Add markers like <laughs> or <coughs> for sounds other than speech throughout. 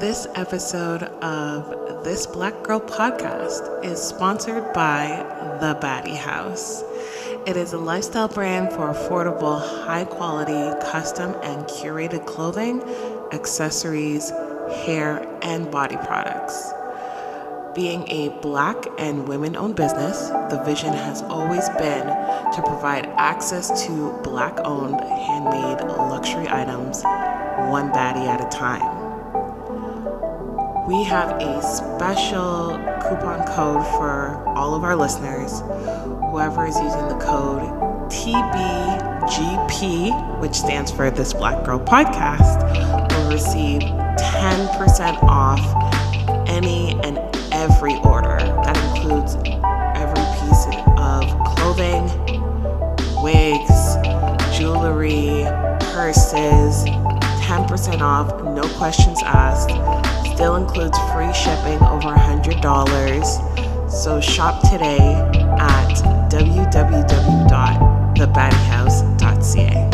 This episode of This Black Girl podcast is sponsored by The Baddie Haus. It is a lifestyle brand for affordable, high quality, custom, and curated clothing, accessories, hair, and body products. Being a black and women owned business, the vision has always been to provide access to black owned, handmade luxury items, one baddie at a time. We have a special coupon code for all of our listeners. Whoever is using the code TBGP, which stands for This Black Girl Podcast, will receive 10% off any and every order. That includes every piece of clothing, wigs, jewelry, purses, 10% off, no questions asked. Still includes free shipping over $100. So shop today at www.thebaddiehaus.ca.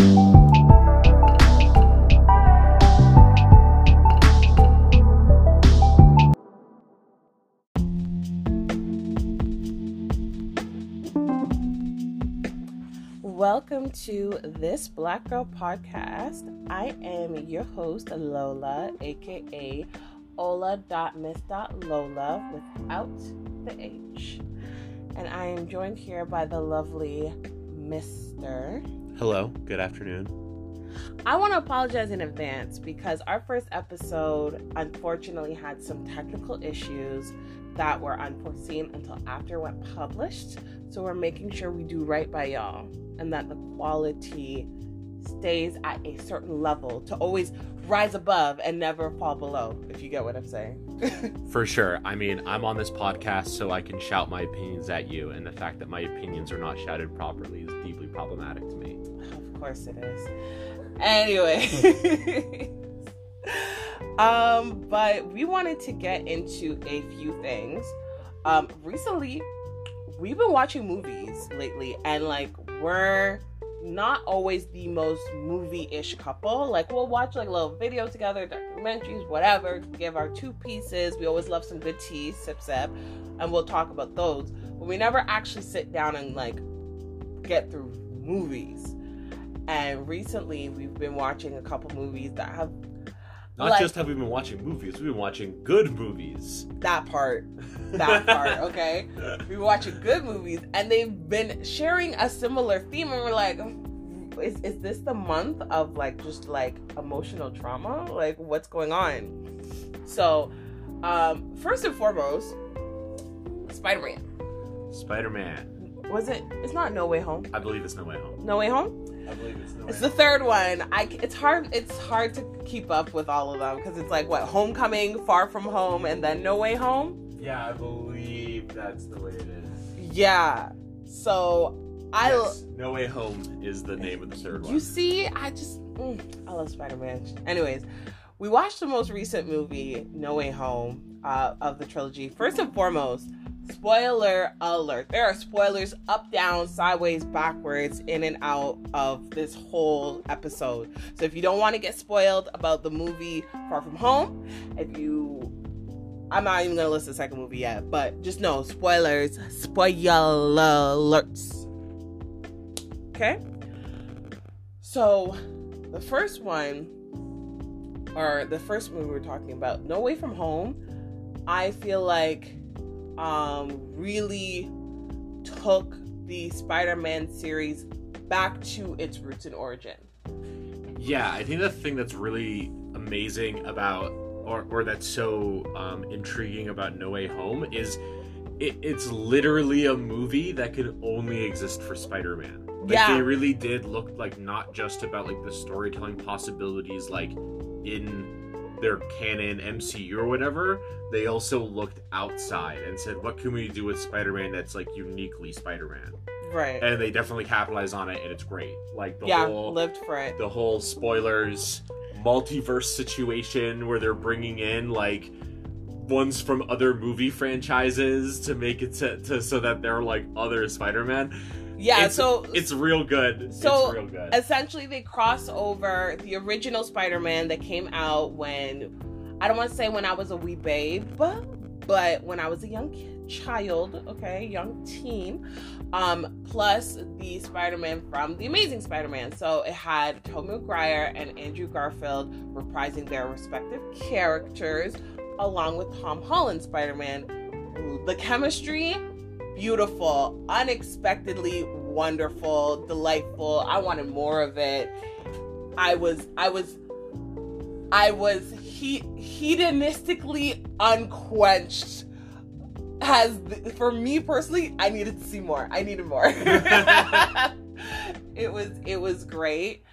Welcome to this Black Girl podcast. I am your host, Lola, aka Ola.miss.lola without the H. And I am joined here by the lovely Mr. Hello, good afternoon. I want to apologize in advance because our first episode unfortunately had some technical issues that were unforeseen until after it went published. So we're making sure we do right by y'all and that the quality stays at a certain level to always rise above and never fall below, if you get what I'm saying. <laughs> For sure. I mean, I'm on this podcast so I can shout my opinions at you, and the fact that my opinions are not shouted properly is deeply problematic to me. Of course it is. Anyway. <laughs> um, but we wanted to get into a few things. Um, recently, we've been watching movies lately, and like, we're not always the most movie-ish couple. Like we'll watch like little videos together, documentaries, whatever, give our two pieces. We always love some good tea, sip sip, and we'll talk about those. But we never actually sit down and like get through movies. And recently we've been watching a couple movies that have Not like, just have we been watching movies, we've been watching good movies. that part. That part, okay? We've been watching good movies and they've been sharing a similar theme and we're like is, is this the month of like just like emotional trauma like what's going on so um first and foremost spider-man Spider Man. was it it's not no way home I believe it's No Way Home. no way home I believe it's No it's the third one i it's hard it's hard to keep up with all of them because it's like what homecoming far from home and then no way home Yeah, I believe that's the way it is. yeah so i no Way Home is the name of the third one. You see, I just mm, I love Spider Man. Anyways, we watched the most recent movie, No Way Home, uh, of the trilogy. First and foremost, spoiler alert: there are spoilers up, down, sideways, backwards, in and out of this whole episode. So if you don't want to get spoiled about the movie Far From Home, if you I'm not even gonna list the second movie yet, but just know spoilers, spoiler alerts. Okay. So, the first one, or the first movie we're talking about, No Way From Home, I feel like um, really took the Spider Man series back to its roots and origin. Yeah, I think the thing that's really amazing about, or, or that's so um, intriguing about No Way Home is it, it's literally a movie that could only exist for Spider Man. Like, Yeah. They really did look like not just about like the storytelling possibilities, like in their canon MCU or whatever. They also looked outside and said, "What can we do with Spider Man that's like uniquely Spider Man?" Right. And they definitely capitalized on it, and it's great. Like the yeah, whole lived for it. the whole spoilers multiverse situation where they're bringing in like ones from other movie franchises to make it to, to so that they're like other Spider-Man. Yeah, It's- so It's real good. So, it's real good. essentially they cross over the original Spider-Man that came out when I don't want to say when I was a wee babe, but but when I was a young kid, child, okay, young teen, um, plus the Spider-Man from the Amazing Spider-Man. So it had Tobey Maguire and Andrew Garfield reprising their respective characters, along with Tom Holland Spider-Man. The chemistry, beautiful, unexpectedly wonderful, delightful. I wanted more of it. I was, I was, I was he hedonistically unquenched. Has for me personally, I needed to see more. I needed more. <laughs> it was, it was great.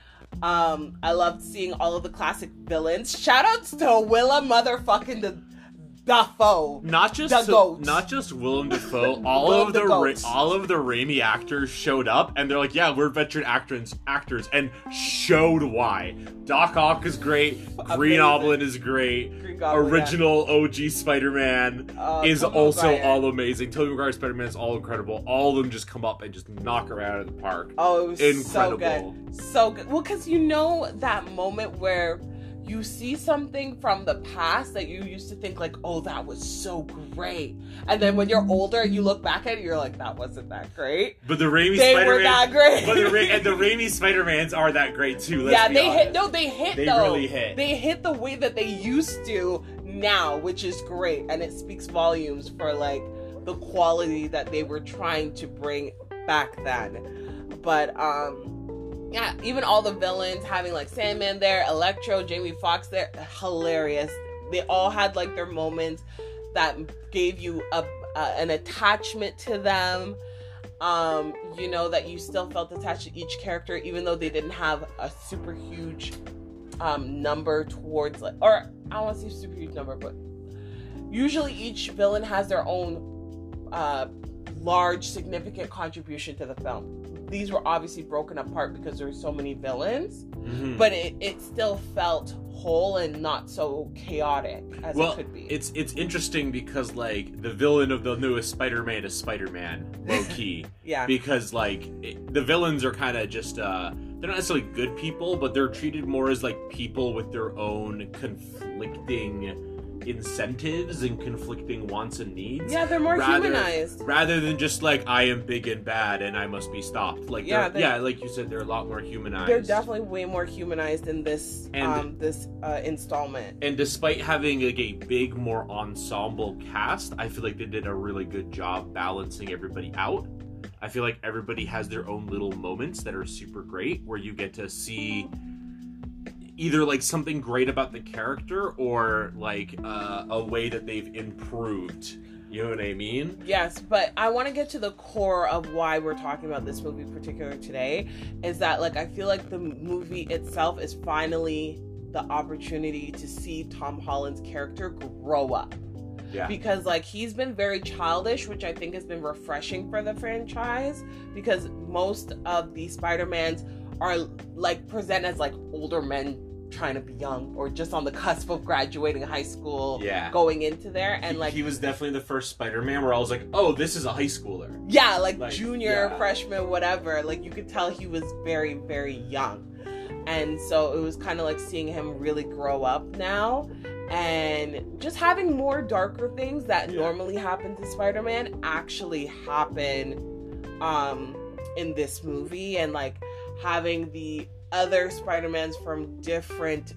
Um, I loved seeing all of the classic villains. Shoutouts to Willem motherfucking the Dafoe. Not just The so- not just Willem Dafoe. <laughs> All Willem of the the Ra- all of the Raimi actors showed up, and they're like, "Yeah, we're veteran actors, actors," and showed why. Doc Ock is great. Green. Goblin is great. Goblin, yeah. Original OG Spider-Man Uh, is Tobey also Maguire. all amazing. Tobey Maguire Spider-Man is all incredible. All of them just come up and just knock her out of the park. Oh, it was so Incredible. good. So good. Well, because you know that moment where you see something from the past that you used to think like, oh, that was so great. And then when you're older, you look back at it, you're like, that wasn't that great. But the Raimi They Spider-Man, were that great. but the Ra- and the Raimi Spider-Mans are that great too. Let's yeah, they honest. hit. No, they hit They though. really hit. They hit the way that they used to now, which is great, and it speaks volumes for like the quality that they were trying to bring back then. But um, yeah, even all the villains having like Sandman there, Electro, Jamie Foxx there, hilarious. They all had like their moments that gave you a uh, an attachment to them um you know that you still felt attached to each character even though they didn't have a super huge um number towards like or i don't want to say super huge number but usually each villain has their own uh large significant contribution to the film these were obviously broken apart because there were so many villains Mhm. but it, it still felt whole and not so chaotic as well, it could be. it's it's interesting because like the villain of the newest Spider-Man is Spider-Man, low key, <laughs> yeah. Because like it, the villains are kind of just uh they're not necessarily good people, but they're treated more as like people with their own conflicting incentives and conflicting wants and needs. yeah they're more rather- humanized Rather than just like I am big and bad and I must be stopped. Like Yeah, yeah, they- yeah, like you said, they're a lot more humanized. they're definitely way more humanized in this And- um this uh installment And despite having like a big, more ensemble cast, I feel like they did a really good job balancing everybody out. I feel like everybody has their own little moments that are super great, where you get to see either like something great about the character or like uh, a way that they've improved. You know what I mean? Yes, but I want to get to the core of why we're talking about this movie particular today. Is that like I feel like the movie itself is finally the opportunity to see Tom Holland's character grow up. Yeah. Because like he's been very childish, which I think has been refreshing for the franchise. Because most of the Spider-Mans are like present as like older men trying to be young or just on the cusp of graduating high school, Yeah. going into there, and He- like he was definitely the first Spider-Man where I was like, "Oh, this is a high schooler." Yeah, like, Like, junior, yeah. freshman, whatever. Like you could tell he was very, very young. And so it was kind of like seeing him really grow up now and just having more darker things that Yeah. normally happen to Spider-Man actually happen um in this movie and like having the other Spider-Mans from different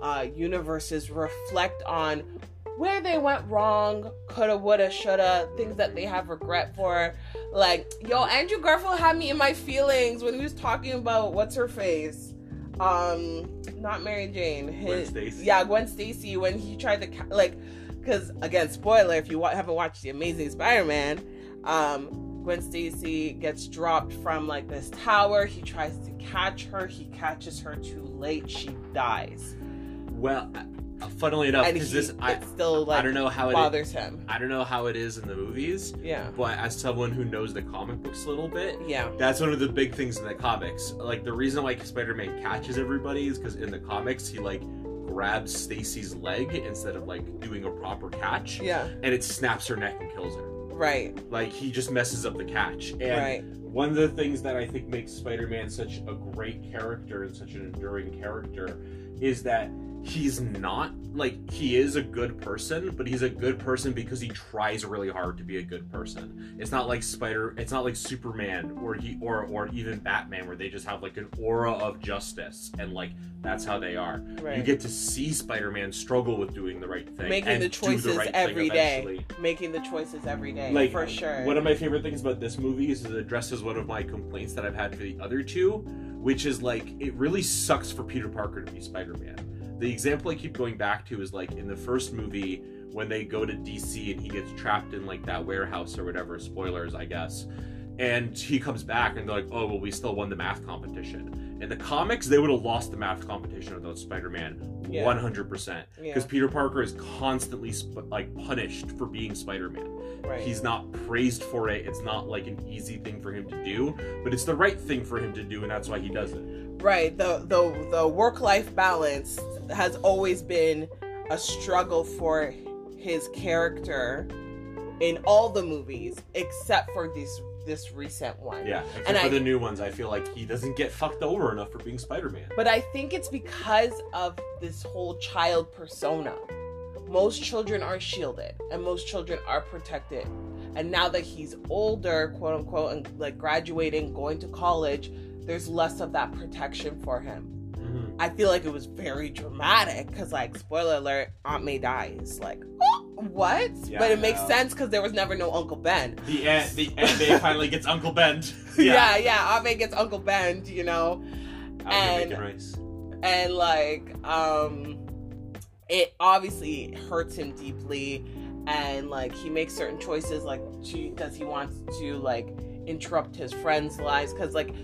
uh universes reflect on where they went wrong, coulda, woulda, shoulda, things that they have regret for. Like, yo, Andrew Garfield had me in my feelings when he was talking about what's her face, um, not Mary Jane, Gwen Stacy. yeah, Gwen Stacy when he tried to like, because again, spoiler if you wa- haven't watched the Amazing Spider-Man, um, Gwen Stacy gets dropped from like this tower. He tries to catch her. He catches her too late. She dies, Well, uh, funnily enough, because this I still like I don't know how it bothers him. I don't know how it is in the movies, Yeah, but as someone who knows the comic books a little bit, yeah. that's one of the big things in the comics. Like the reason why Spider-Man catches everybody is because in the comics he like grabs Stacy's leg instead of like doing a proper catch, Yeah, and it snaps her neck and kills her. Right, Like he just messes up the catch. And right. one of the things that I think makes Spider-Man such a great character and such an enduring character is that he's not like he is a good person, but he's a good person because he tries really hard to be a good person. It's not like Spider, it's not like Superman or he or or even Batman where they just have like an aura of justice and like that's how they are. Right. You get to see Spider-Man struggle with doing the right thing, making the choices right every day, making the choices every day, Like for sure. One of my favorite things about this movie is it addresses one of my complaints that I've had for the other two, which is like it really sucks for Peter Parker to be Spider-Man. The example I keep going back to is like in the first movie when they go to DC and he gets trapped in like that warehouse or whatever. Spoilers, I guess. And he comes back and they're like, "Oh, well, we still won the math competition." In the comics, they would have lost the math competition without Spider-Man, Yeah. one hundred percent, yeah, because Peter Parker is constantly sp- like punished for being Spider-Man. right. He's not praised for it. It's not like an easy thing for him to do, but it's the right thing for him to do, and that's why he does it. Right. The the the work life balance has always been a struggle for his character in all the movies except for this this recent one. Yeah, except And for I- the new ones, I feel like he doesn't get fucked over enough for being Spider-Man. But I think it's because of this whole child persona. Most children are shielded and most children are protected. And now that he's older, quote unquote, and like graduating, going to college, there's less of that protection for him. Mhm. I feel like it was very dramatic because, like, spoiler alert, Aunt May dies. Like, oh, what? Yeah, but it makes sense because there was never no Uncle Ben. The Aunt, the Aunt May finally gets Uncle Ben. <laughs> <laughs> Yeah, yeah, Aunt May gets Uncle Ben, you know? Here And- and like um it obviously hurts him deeply and like he makes certain choices like because he wants to like interrupt his friends lives because like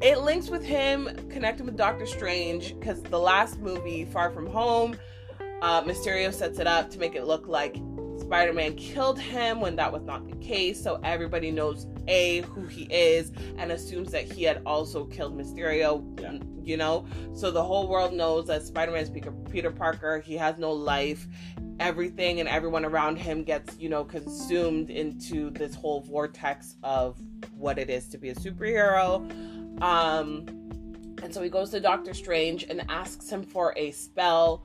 it links with him connecting with doctor strange because the last movie far from home uh, mysterio sets it up to make it look like spider-man killed him when that was not the case so everybody knows a who he is and assumes that he had also killed mysterio Yeah. you know? So the whole world knows that spider-man's Peter, Peter parker he has no life. Everything and everyone around him gets you know consumed into this whole vortex of what it is to be a superhero um and so he goes to doctor strange and asks him for a spell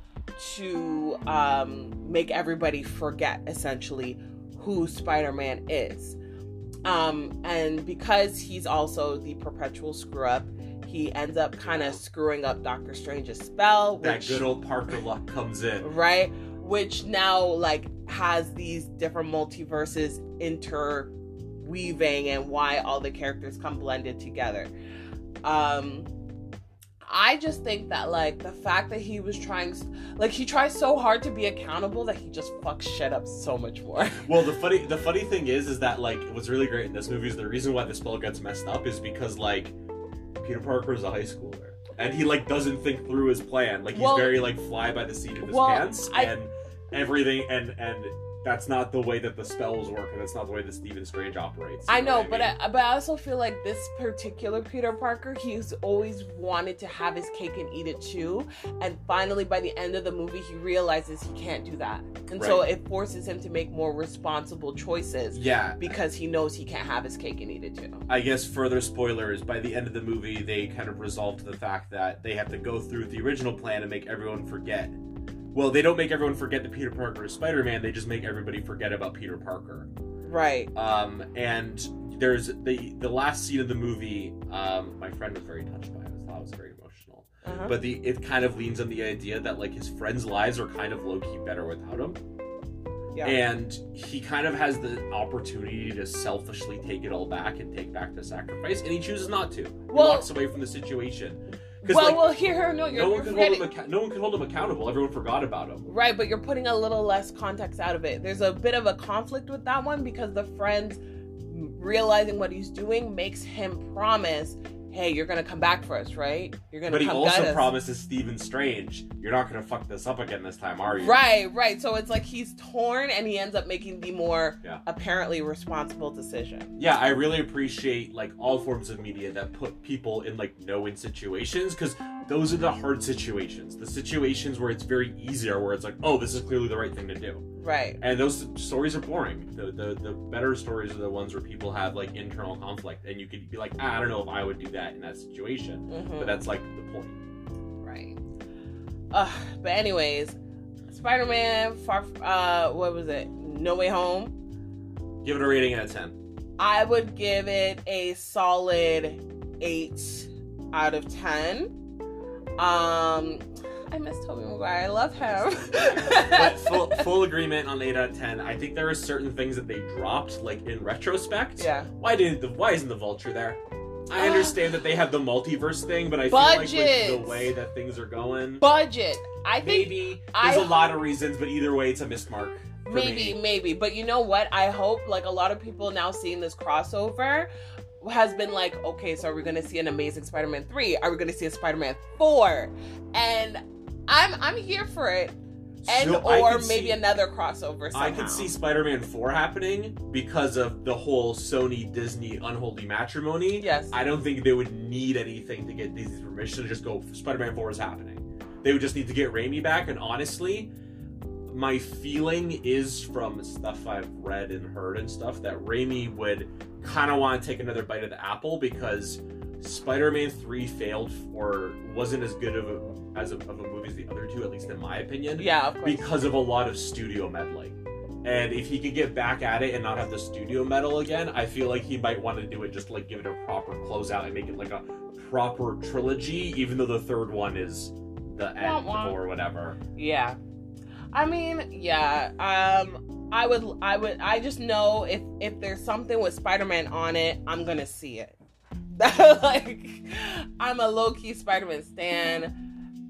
to um make everybody forget essentially who spider-man is um and because he's also the perpetual screw up he ends up kind of screwing up doctor strange's spell That which good old Parker luck comes in. right? Which now like has these different multiverses interweaving and why all the characters come blended together. Um I just think that like the fact that he was trying like he tries so hard to be accountable that he just fucks shit up so much more. <laughs> Well, the funny the funny thing is, is that like what's really great in this movie is the reason why the spell gets messed up is because like Peter Parker is a high schooler and he like doesn't think through his plan. Like he's Well- very like fly by the seat of his well, pants I- and everything and and that's not the way that the spells work and that's not the way that Stephen Strange operates. I know, what but mean? I, but I also feel like this particular Peter Parker, he's always wanted to have his cake and eat it too, and finally by the end of the movie, he realizes he can't do that, and so it forces him to make more responsible choices yeah, because he knows he can't have his cake and eat it too. I guess further spoilers, by the end of the movie, they kind of resolve to the fact that they have to go through the original plan and make everyone forget. Well, they don't make everyone forget that Peter Parker is Spider Man, they just make everybody forget about Peter Parker. Right. Um, and there's the the last scene of the movie, um, my friend was very touched by it. I thought it was very emotional. Uh-huh. But the it kind of leans on the idea that like his friends' lives are kind of low key better without him. yeah. And he kind of has the opportunity to selfishly take it all back and take back the sacrifice, and he chooses not to. He Well- walks away from the situation. Well, like, well, here, here, no, you're, no one can hold him. Acca- no one can hold him accountable. Everyone forgot about him. Right, but you're putting a little less context out of it. There's a bit of a conflict with that one because the friends realizing what he's doing makes him promise, "Hey, you're gonna come back for us, right? You're gonna come back. But he also get us." promises Stephen Strange, "You're not to fuck this up again this time, are you?" Right, right. So it's like he's torn, and he ends up making the more Yeah. apparently responsible decision. Yeah, I really appreciate like all forms of media that put people in like no-win situations because those are the hard situations. The situations where it's very easier, where it's like, oh, this is clearly the right thing to do. Right, And those stories are boring. The, the the better stories are the ones where people have like internal conflict, and you could be like, ah, I don't know if I would do that in that situation. Mhm. But that's like the point. right. Uh, but anyways, Spider-Man Far uh what was it? No Way Home. Give it a rating out of ten. I would give it a solid 8 out of 10. Um I miss Tobey Maguire. I love him. <laughs> but full, <laughs> full agreement on 8 out of 10. I think there are certain things that they dropped, like in retrospect. yeah. Why didn't the why isn't the vulture there? I Ah. understand that they have the multiverse thing, but I feel like with the way that things are going, Budget. I think maybe I there's a lot of reasons, but either way, it's a missed mark. for maybe me. maybe but you know what i hope like a lot of people now seeing this crossover has been like okay so are we gonna see an amazing spider-man 3 are we gonna see a spider-Man 4 and i'm i'm here for it and So or maybe see- another crossover somehow. I could see Spider-Man 4 happening because of the whole Sony Disney unholy matrimony. yes I don't think they would need anything to get Disney's permission to just go Spider-Man 4 is happening. They would just need to get Raimi back and honestly, my feeling is from stuff I've read and heard and stuff that Raimi would kind of want to take another bite of the apple because Spider-Man 3 failed or wasn't as good of a as a, of a movie as the other two at least in my opinion yeah of course because of a lot of studio meddling. And if he could get back at it and not have the studio meddle again, I feel like he might want to do it just like give it a proper closeout and make it like a proper trilogy, even though the third one is the end wah. or whatever. yeah i mean yeah um i would i would i just know if if there's something with spider-man on it i'm gonna see it <laughs> like i'm a low-key spider-man stan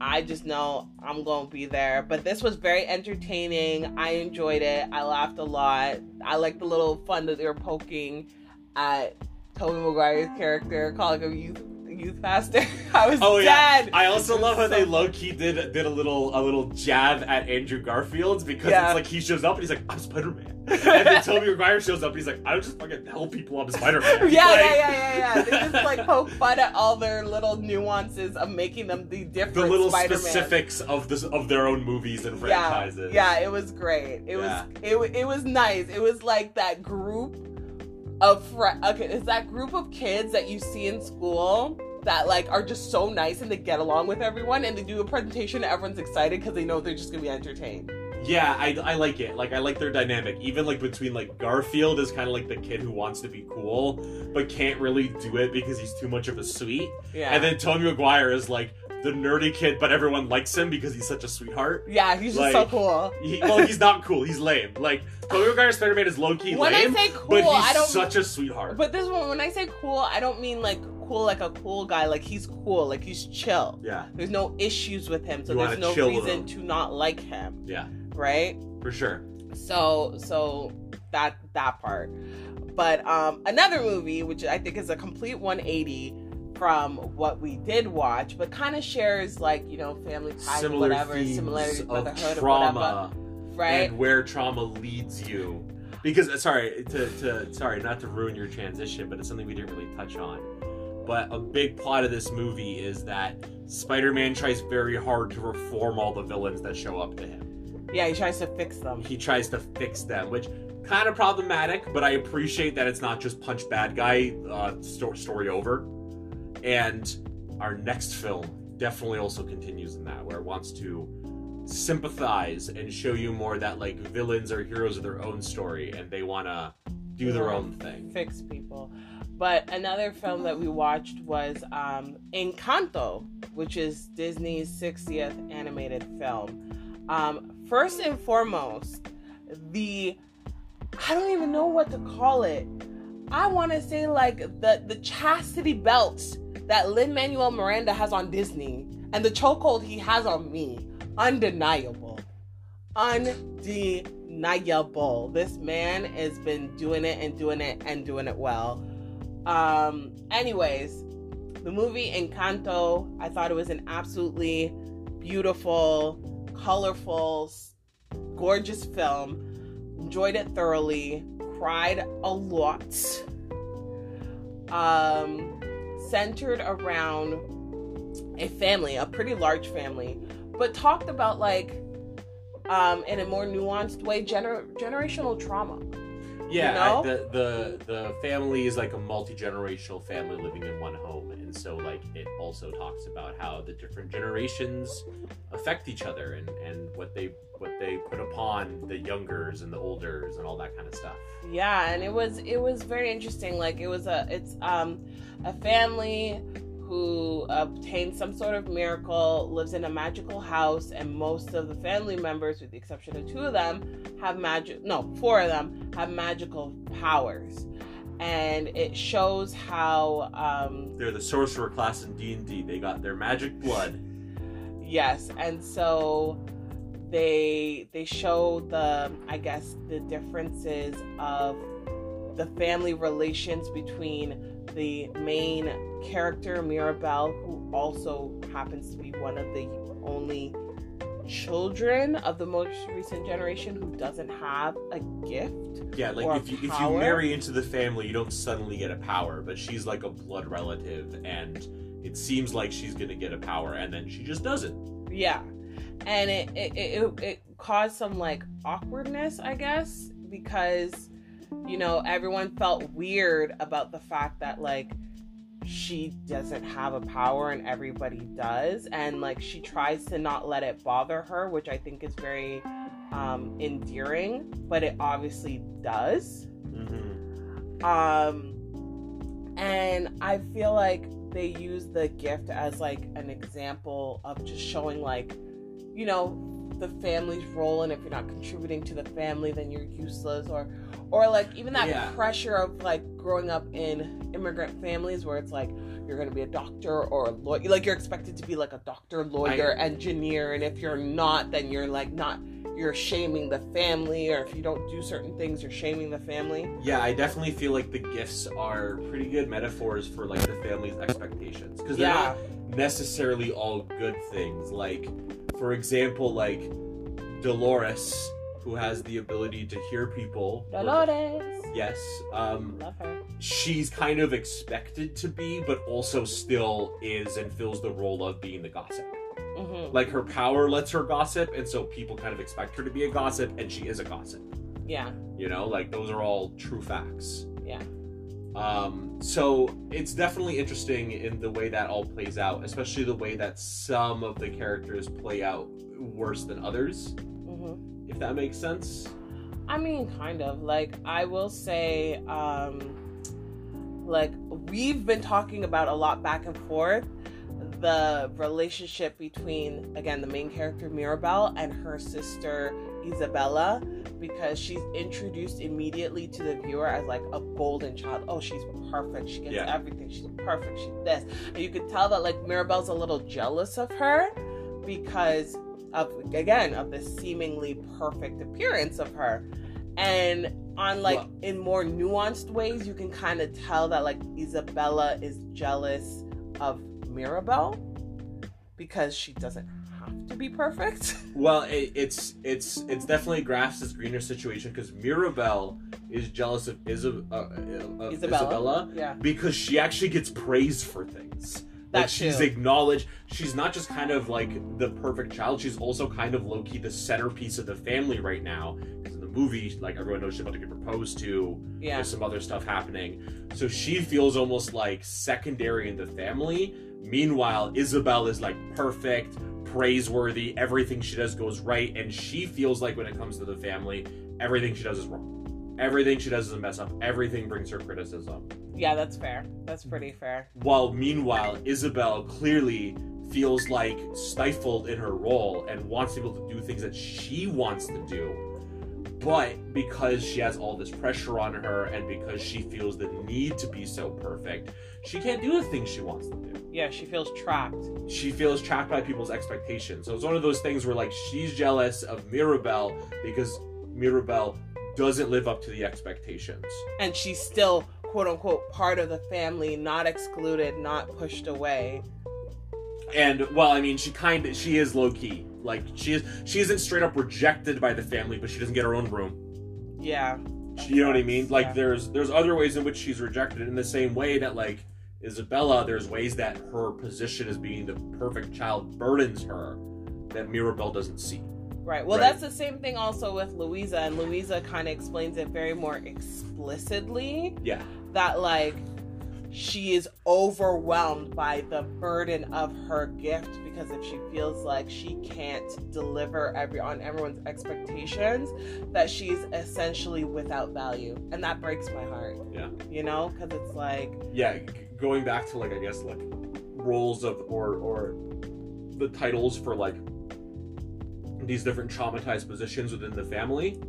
I just know I'm gonna be there. But this was very entertaining. I enjoyed it. I laughed a lot. I like the little fun that they were poking at Tobey Maguire's character, calling him youth youth pastor. <laughs> I was Oh, yeah. I also love how so they low key did did a little a little jab at Andrew Garfield because Yeah. it's like he shows up and he's like I'm Spider Man, <laughs> and then Tobey Maguire shows up and he's like I don't just fucking help people I'm Spider Man. <laughs> yeah, yeah, yeah, yeah, yeah. They just like poke fun at all their little nuances of making them the different The little Spider-Man. specifics of this of their own movies and franchises. Yeah, yeah, it was great. It Yeah. was it, it was nice. It was like that group of fr- okay, it's that group of kids that you see in school that like are just so nice and they get along with everyone and they do a presentation and everyone's excited because they know they're just gonna be entertained. Yeah, I, I like it. Like I like their dynamic. Even like between like Garfield is kind of like the kid who wants to be cool but can't really do it because he's too much of a sweet. Yeah. And then Tobey Maguire is like the nerdy kid, but everyone likes him because he's such a sweetheart. yeah, he's just so cool. He, well, he's not cool. He's lame. Like Tobey Maguire's Spider-Man is low key When lame, I say cool, but he's I don't such a sweetheart. But this one, when I say cool, I don't mean like cool like a cool guy. Like he's cool, like he's chill. yeah, There's no issues with him, so You there's no reason to not like him, yeah, right? for sure. So, so that that part. But um, another movie, which I think is a complete 180 from what we did watch, but kind of shares like you know family ties, Similar whatever, similarities, of brotherhood, or whatever, trauma right? and where trauma leads you. Because uh, sorry to, to sorry not to ruin your transition, but it's something we didn't really touch on. But a big plot of this movie is that Spider-Man tries very hard to reform all the villains that show up to him. yeah, he tries to fix them. He tries to fix them, which kind of problematic. But I appreciate that it's not just punch bad guy, uh, sto- story over. And our next film definitely also continues in that, where it wants to sympathize and show you more that like villains are heroes of their own story and they want to do their own thing. fix people. But another film that we watched was um, Encanto, which is Disney's 60th animated film. Um, first and foremost, the I don't even know what to call it. I want to say like the the chastity belt that Lin Manuel Miranda has on Disney and the chokehold he has on me, undeniable, undeniable. This man has been doing it and doing it and doing it well. Um, anyways, the movie Encanto, I thought it was an absolutely beautiful, colorful, gorgeous film. Enjoyed it thoroughly, cried a lot. Um, centered around a family, a pretty large family, but talked about like um in a more nuanced way gener- generational trauma Yeah, know? I- the the the family is like a multi generational family living in one home, and so like it also talks about how the different generations affect each other and and what they what they put upon the youngers and the olders and all that kind of stuff. yeah and it was it was very interesting like it was a it's um a family who obtained some sort of miracle lives in a magical house and most of the family members with the exception of two of them have magic no four of them have magical powers and it shows how um They're the sorcerer class in D and D. They got their magic blood. Yes, and so they they show the I guess the differences of the family relations between the main character Mirabel, who also happens to be one of the only children of the most recent generation who doesn't have a gift. Yeah, like if you if you marry into the family, you don't suddenly get a power, but she's like a blood relative, and it seems like she's gonna get a power, and then she just doesn't. Yeah. And it it, it, it caused some like awkwardness, I guess, because you know, everyone felt weird about the fact that like she doesn't have a power and everybody does and like she tries to not let it bother her, which I think is very um endearing, but it obviously does. Mm-hmm. Um, and I feel like they use the gift as like an example of just showing like, you know, the family's role, and if you're not contributing to the family, then you're useless, or, or like even that Yeah. pressure of like growing up in immigrant families where it's like you're gonna be a doctor or a lawyer, like you're expected to be like a doctor, lawyer, engineer, and if you're not, then you're like not. You're shaming the family, or if you don't do certain things, you're shaming the family. Yeah, I definitely feel like the gifts are pretty good metaphors for like the family's expectations because they're Yeah. not necessarily all good things. Like, for example, like Dolores, who has the ability to hear people. Dolores. Yes. Um, Love her. she's kind of expected to be, but also still is and fills the role of being the gossip. hmm Like her power lets her gossip, and so people kind of expect her to be a gossip, and she is a gossip. Yeah. You know, like those are all true facts. Yeah. Um, so it's definitely interesting in the way that all plays out, especially the way that some of the characters play out worse than others, hmm if that makes sense. I mean, kind of. Like, I will say, um, like, we've been talking about a lot back and forth the relationship between, again, the main character Mirabel and her sister Isabela, because she's introduced immediately to the viewer as like a golden child. Oh, she's perfect. She gets Yeah. everything. She's perfect. She's this. And you could tell that, like, Mirabel's a little jealous of her because of again of the seemingly perfect appearance of her and on like Well- in more nuanced ways you can kind of tell that like isabela is jealous of mirabel because she doesn't to be perfect <laughs> Well, it, it's it's it's definitely Graff's greener situation because Mirabel is jealous of, Isa- uh, of Isabela. Isabela yeah because she actually gets praised for things. Like That she's too. acknowledged. She's not just kind of like the perfect child. She's also kind of low key the centerpiece of the family right now. Because in the movie, like everyone knows she's about to get proposed to. yeah There's some other stuff happening. So she feels almost like secondary in the family. Meanwhile, Isabel is like perfect, praiseworthy. Everything she does goes right, and she feels like when it comes to the family, everything she does is wrong. Everything she does is a mess up. Everything brings her criticism. yeah that's fair that's pretty fair While meanwhile, Isabel clearly feels like stifled in her role and wants people to do things that she wants to do. But because she has all this pressure on her and because she feels the need to be so perfect, she can't do the things she wants to do. yeah she feels trapped She feels trapped by people's expectations. So it's one of those things where like she's jealous of Mirabel because Mirabel doesn't live up to the expectations. and she's still quote unquote part of the family not excluded not pushed away And well, I mean, she kind of she is low key. Like she is she isn't straight up rejected by the family, but she doesn't get her own room. yeah You know what I mean? Like Yeah. there's there's other ways in which she's rejected in the same way that like Isabela, there's ways that her position as being the perfect child burdens her that Mirabel doesn't see. Right. Well, Right. that's the same thing also with Luisa, and Luisa kind of explains it very more explicitly Yeah. that, like, she is overwhelmed by the burden of her gift because if she feels like she can't deliver every on everyone's expectations, that she's essentially without value, and that breaks my heart. Yeah. You know, because it's like, yeah going back to like i guess like roles of or or the titles for like these different traumatized positions within the family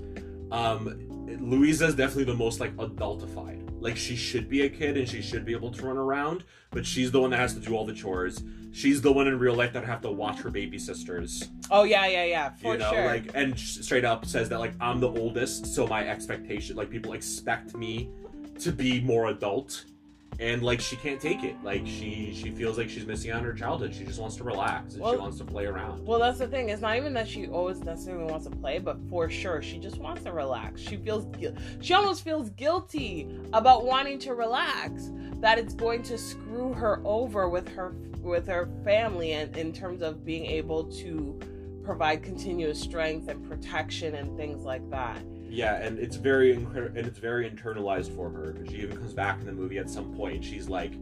um luisa is definitely the most like adultified like she should be a kid and she should be able to run around but she's the one that has to do all the chores. She's the one in real life that have to watch her baby sisters. Oh yeah, yeah, yeah, for you know sure. like and straight up says that like i'm the oldest so my expectation like people expect me to be more adult and like she can't take it like she she feels like she's missing out on her childhood she just wants to relax and she wants to play around Well, that's the thing. It's not even that she always necessarily wants to play, but for sure, she just wants to relax. She feels she almost feels guilty about wanting to relax. That it's going to screw her over with her with her family, and in terms of being able to provide continuous strength and protection and things like that. Yeah and it's very incre- and it's very internalized for her because she even comes back in the movie at some point she's like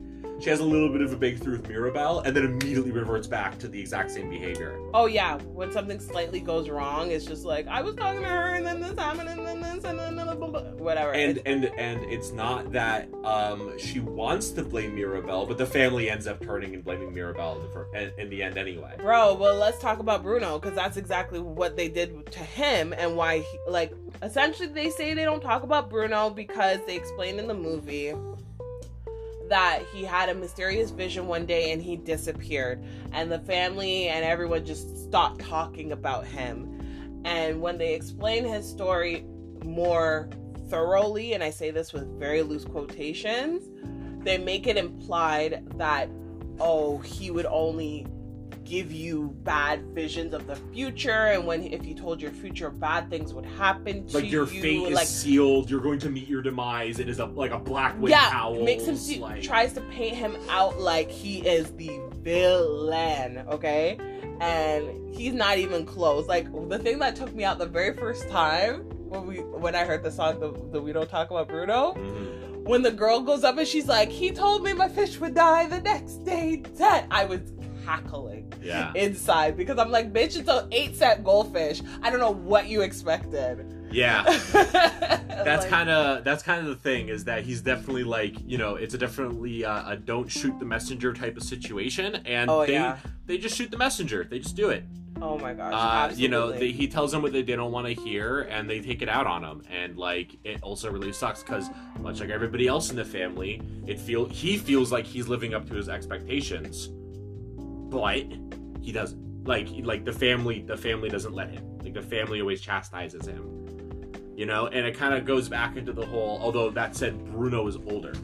she has a little bit of a breakthrough with Mirabel and then immediately reverts back to the exact same behavior Oh yeah, when something slightly goes wrong, it's just like I was talking to her, and then this happened, and then this, and then blah, blah, blah, whatever. and It's- and and it's not that um she wants to blame Mirabel, but the family ends up turning and blaming Mirabel in in the end anyway. Bro, well, let's talk about Bruno because that's exactly what they did to him and why, he, like, essentially they say they don't talk about Bruno because they explain in the movie that he had a mysterious vision one day and he disappeared, and the family and everyone just stopped talking about him. And when they explain his story more thoroughly, and I say this with very loose quotations, they make it implied that, oh, he would only give you bad visions of the future and when if you told your future bad things would happen to Like your you fate is sealed. You're going to meet your demise. It is a like a black wind yeah howl. makes him see, like, tries to paint him out like he is the villain okay and he's not even close like the thing that took me out the very first time when we when i heard the song the, the we don't talk about bruno Mhm. when the girl goes up and she's like he told me my fish would die the next day dead i was cackling Yeah. inside because i'm like bitch it's an eight cent goldfish. I don't know what you expected. Yeah. <laughs> That's that's kind of that's kind of the thing is that he's definitely like you know it's a definitely uh, a don't shoot the messenger type of situation and oh they yeah. they just shoot the messenger. They just do it. Oh my gosh uh, you know, they, he tells them what they, they don't want to hear, and they take it out on him. And like, it also really sucks because, much like everybody else in the family, it feel he feels like he's living up to his expectations, but he doesn't. Like, like the family, the family doesn't let him. Like the family always chastises him. You know, and it kind of goes back into the whole. Although that said, Bruno is older.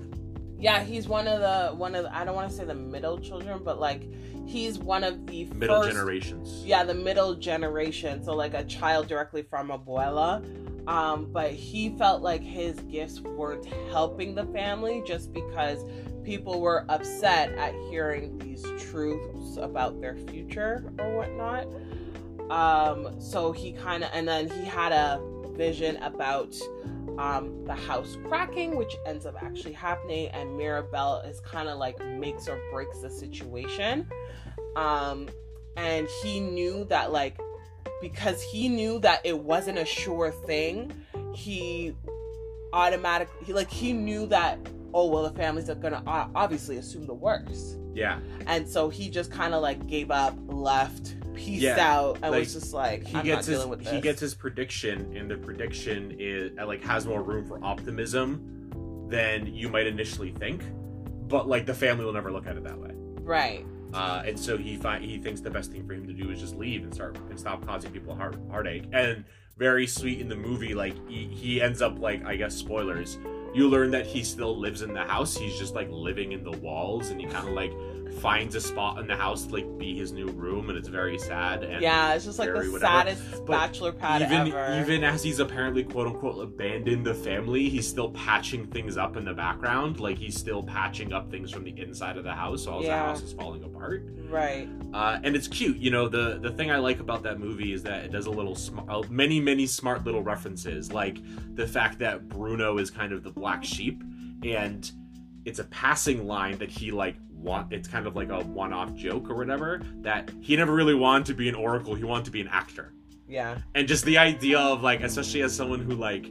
Yeah, he's one of the one of the, I don't want to say the middle children, but like he's one of the Middle first, generations. Yeah, the middle generation. So like a child directly from Abuela. Um, but he felt like his gifts weren't helping the family just because people were upset at hearing these truths about their future or whatnot. Um, so he kind of, and then he had a vision about um, the house cracking, which ends up actually happening, and Mirabel is kind of like makes or breaks the situation. Um, and he knew that, like, because he knew that it wasn't a sure thing, he automatically, like, he knew that, oh, well, the families are gonna obviously assume the worst. Yeah, And so he just kind of like gave up, left, peaced Yeah, out, and like, was just like, he I'm gets not his dealing with this. he gets his prediction, and the prediction is uh, like has more room for optimism than you might initially think. But like the family will never look at it that way, right. uh, and so he fi- he thinks the best thing for him to do is just leave and start and stop causing people heart heartache. And very sweet in the movie, like he, he ends up like I guess spoilers. You learn that he still lives in the house. He's just like living in the walls, and he kind of like finds a spot in the house to like be his new room, and it's very sad. And yeah, it's just like the whatever. saddest But bachelor pad even ever. even as he's apparently quote unquote abandoned the family, he's still patching things up in the background. Like he's still patching up things from the inside of the house, while Yeah. the house is falling apart. right. Uh, and it's cute. You know, the the thing I like about that movie is that it does a little sm- uh, many many smart little references, like the fact that Bruno is kind of the black sheep, and it's a passing line that he like want. It's kind of like a one off joke or whatever that he never really wanted to be an oracle. He wanted to be an actor, Yeah. and just the idea of like, especially as someone who like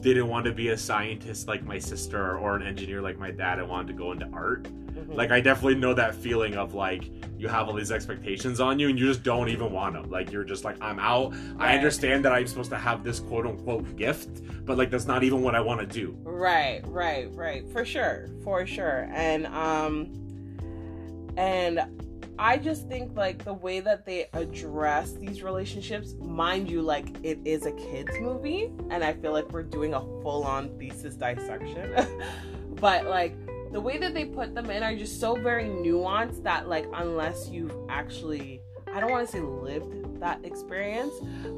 didn't want to be a scientist like my sister or an engineer like my dad and wanted to go into art Mhm. like I definitely know that feeling of like you have all these expectations on you and you just don't even want them. Like you're just like I'm out. I understand that I'm supposed to have this quote unquote gift, but like that's not even what I want to do. Right, right, right. For sure. For sure. And um and I just think like the way that they address these relationships, mind you, like it is a kids movie, and I feel like we're doing a full-on thesis dissection. <laughs> but like the way that they put them in are just so very nuanced that like unless you've actually I don't want to say lived that experience,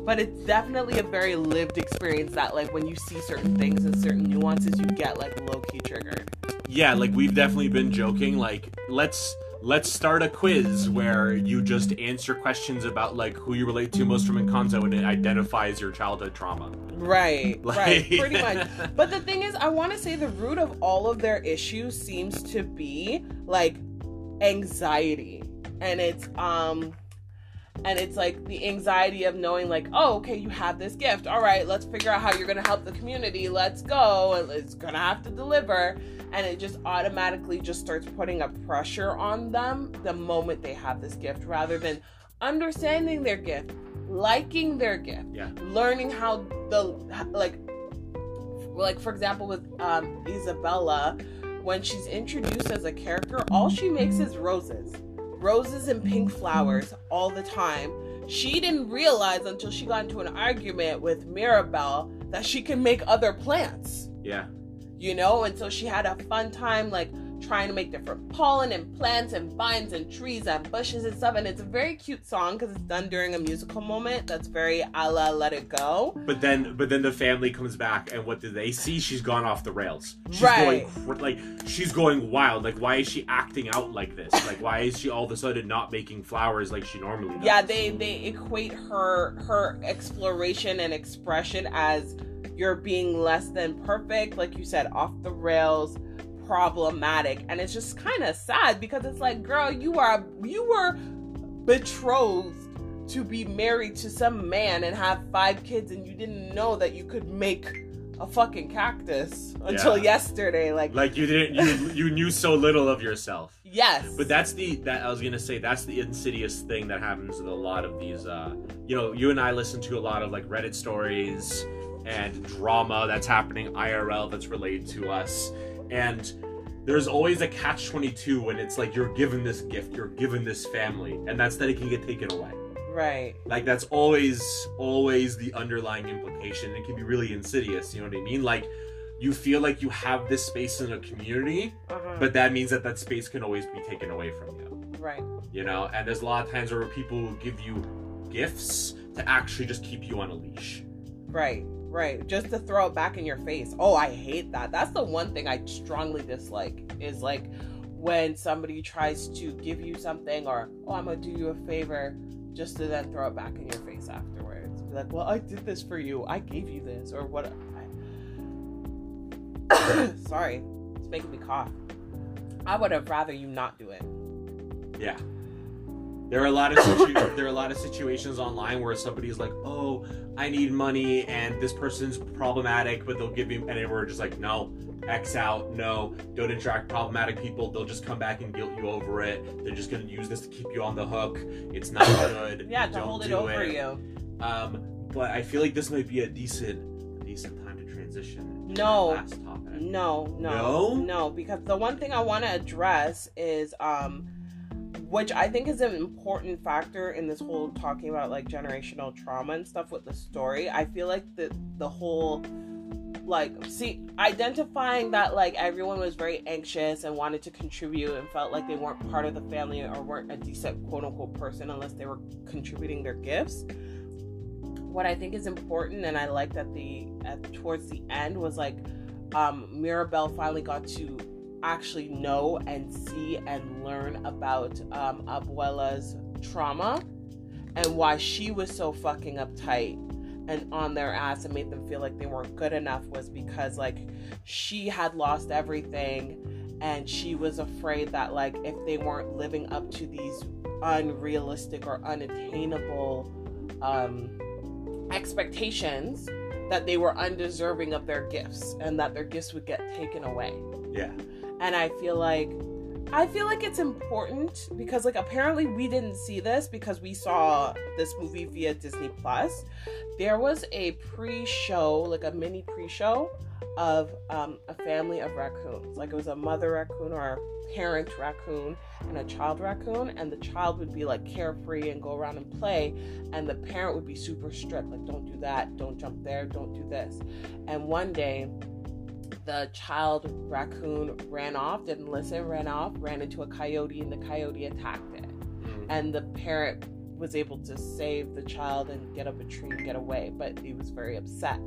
but it's definitely a very lived experience that like when you see certain things and certain nuances you get like low key triggered. Yeah, like we've definitely been joking. Like let's let's start a quiz where you just answer questions about like who you relate to most from Encanto and it identifies your childhood trauma. Right, <laughs> Like- right, pretty much. <laughs> But the thing is, I want to say the root of all of their issues seems to be like anxiety, and it's um, and it's like the anxiety of knowing like, oh, okay, you have this gift. All right, let's figure out how you're gonna help the community. Let's go, and it's gonna have to deliver. And it just automatically just starts putting a pressure on them the moment they have this gift, rather than understanding their gift, liking their gift Yeah. learning how the like like for example with um Isabela when she's introduced as a character all she makes is roses roses and pink flowers all the time she didn't realize until she got into an argument with Mirabel that she can make other plants Yeah. you know and so she had a fun time like trying to make different pollen and plants and vines and trees and bushes and stuff and it's a very cute song because it's done during a musical moment that's very a la let it go But then, but then the family comes back, and what do they see? She's gone off the rails. She's Right. going cr- like she's going wild. Like, why is she acting out like this? <laughs> Like, why is she all of a sudden not making flowers like she normally does? yeah they they equate her her exploration and expression as you're being less than perfect like you said off the rails problematic and it's just kind of sad because it's like girl you are you were betrothed to be married to some man and have five kids and you didn't know that you could make a fucking cactus until Yeah. yesterday like, Like you didn't, you you knew so little of yourself. yes But that's the that I was gonna say that's the insidious thing that happens with a lot of these. uh You know, you and I listen to a lot of like Reddit stories and drama that's happening IRL that's related to us, and there's always a catch twenty two when it's like you're given this gift, you're given this family, and that's that it can get taken away. right Like that's always always the underlying implication. It can be really insidious. You know what I mean? Like you feel like you have this space in a community, uh-huh. but that means that that space can always be taken away from you right you know and there's a lot of times where people will give you gifts to actually just keep you on a leash Right, right. Just to throw it back in your face. Oh, I hate that. That's the one thing I strongly dislike is like when somebody tries to give you something or, oh, I'm going to do you a favor just to then throw it back in your face afterwards. Be like, well, I did this for you. I gave you this or what. I... <coughs> Sorry, it's making me cough. I would have rather you not do it. yeah there are a lot of situ- there are a lot of situations online where somebody's like oh i need money and this person's problematic but they'll give you and we're just like no x out no don't interact problematic people they'll just come back and guilt you over it they're just going to use this to keep you on the hook it's not good Yeah, to Don't hold it over it. you. um but i feel like this might be a decent a decent time to transition No. topic No, no, No? no, because the one thing I want to address is, um, which I think is an important factor in this whole talking about like generational trauma and stuff with the story. I feel like the the whole like see identifying that like everyone was very anxious and wanted to contribute and felt like they weren't part of the family or weren't a decent quote unquote person unless they were contributing their gifts what i think is important and i like that the at, towards the end was like um mirabel finally got to actually know and see and learn about um abuela's trauma and why she was so fucking uptight and on their ass and made them feel like they weren't good enough was because like she had lost everything and she was afraid that like if they weren't living up to these unrealistic or unattainable um expectations that they were undeserving of their gifts and that their gifts would get taken away. Yeah. And I feel like I feel like it's important because like apparently we didn't see this because we saw this movie via Disney Plus. There was a pre-show, like a mini pre-show of um, a family of raccoons. Like it was a mother raccoon or a parent raccoon and a child raccoon, and the child would be like carefree and go around and play, and the parent would be super strict, like don't do that, don't jump there, don't do this. And one day the child raccoon ran off, didn't listen, ran off, ran into a coyote, and the coyote attacked it. Mm. And the parent was able to save the child and get up a tree and get away, but he was very upset.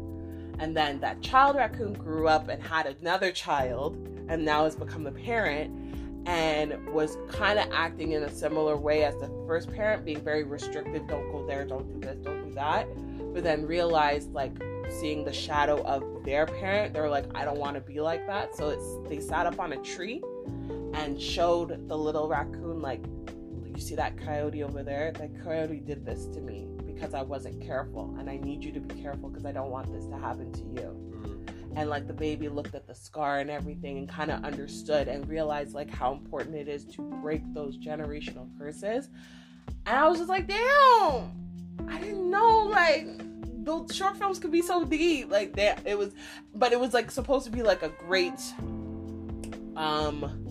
And then that child raccoon grew up and had another child, and now has become the parent, and was kind of acting in a similar way as the first parent, being very restrictive don't go there, don't do this, don't do that. But then realized, like, seeing the shadow of their parent, they were like, I don't want to be like that. So it's they sat up on a tree and showed the little raccoon like, you see that coyote over there? That coyote did this to me because I wasn't careful, and I need you to be careful because I don't want this to happen to you. Mm. And like the baby looked at the scar and everything and kind of understood and realized like how important it is to break those generational curses. And I was just like, damn, I didn't know like those short films could be so deep like that it was but it was like supposed to be like a great um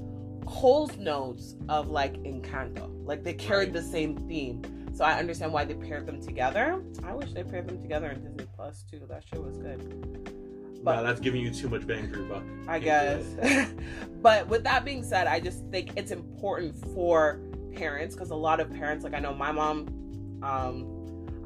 Coles Notes of like Encanto. Like they carried the same theme. So I understand why they paired them together. I wish they paired them together in Disney Plus too. That show was good. Wow, that's giving you too much bang for your buck. I guess. <laughs> but with that being said, I just think it's important for parents because a lot of parents, like I know my mom, um,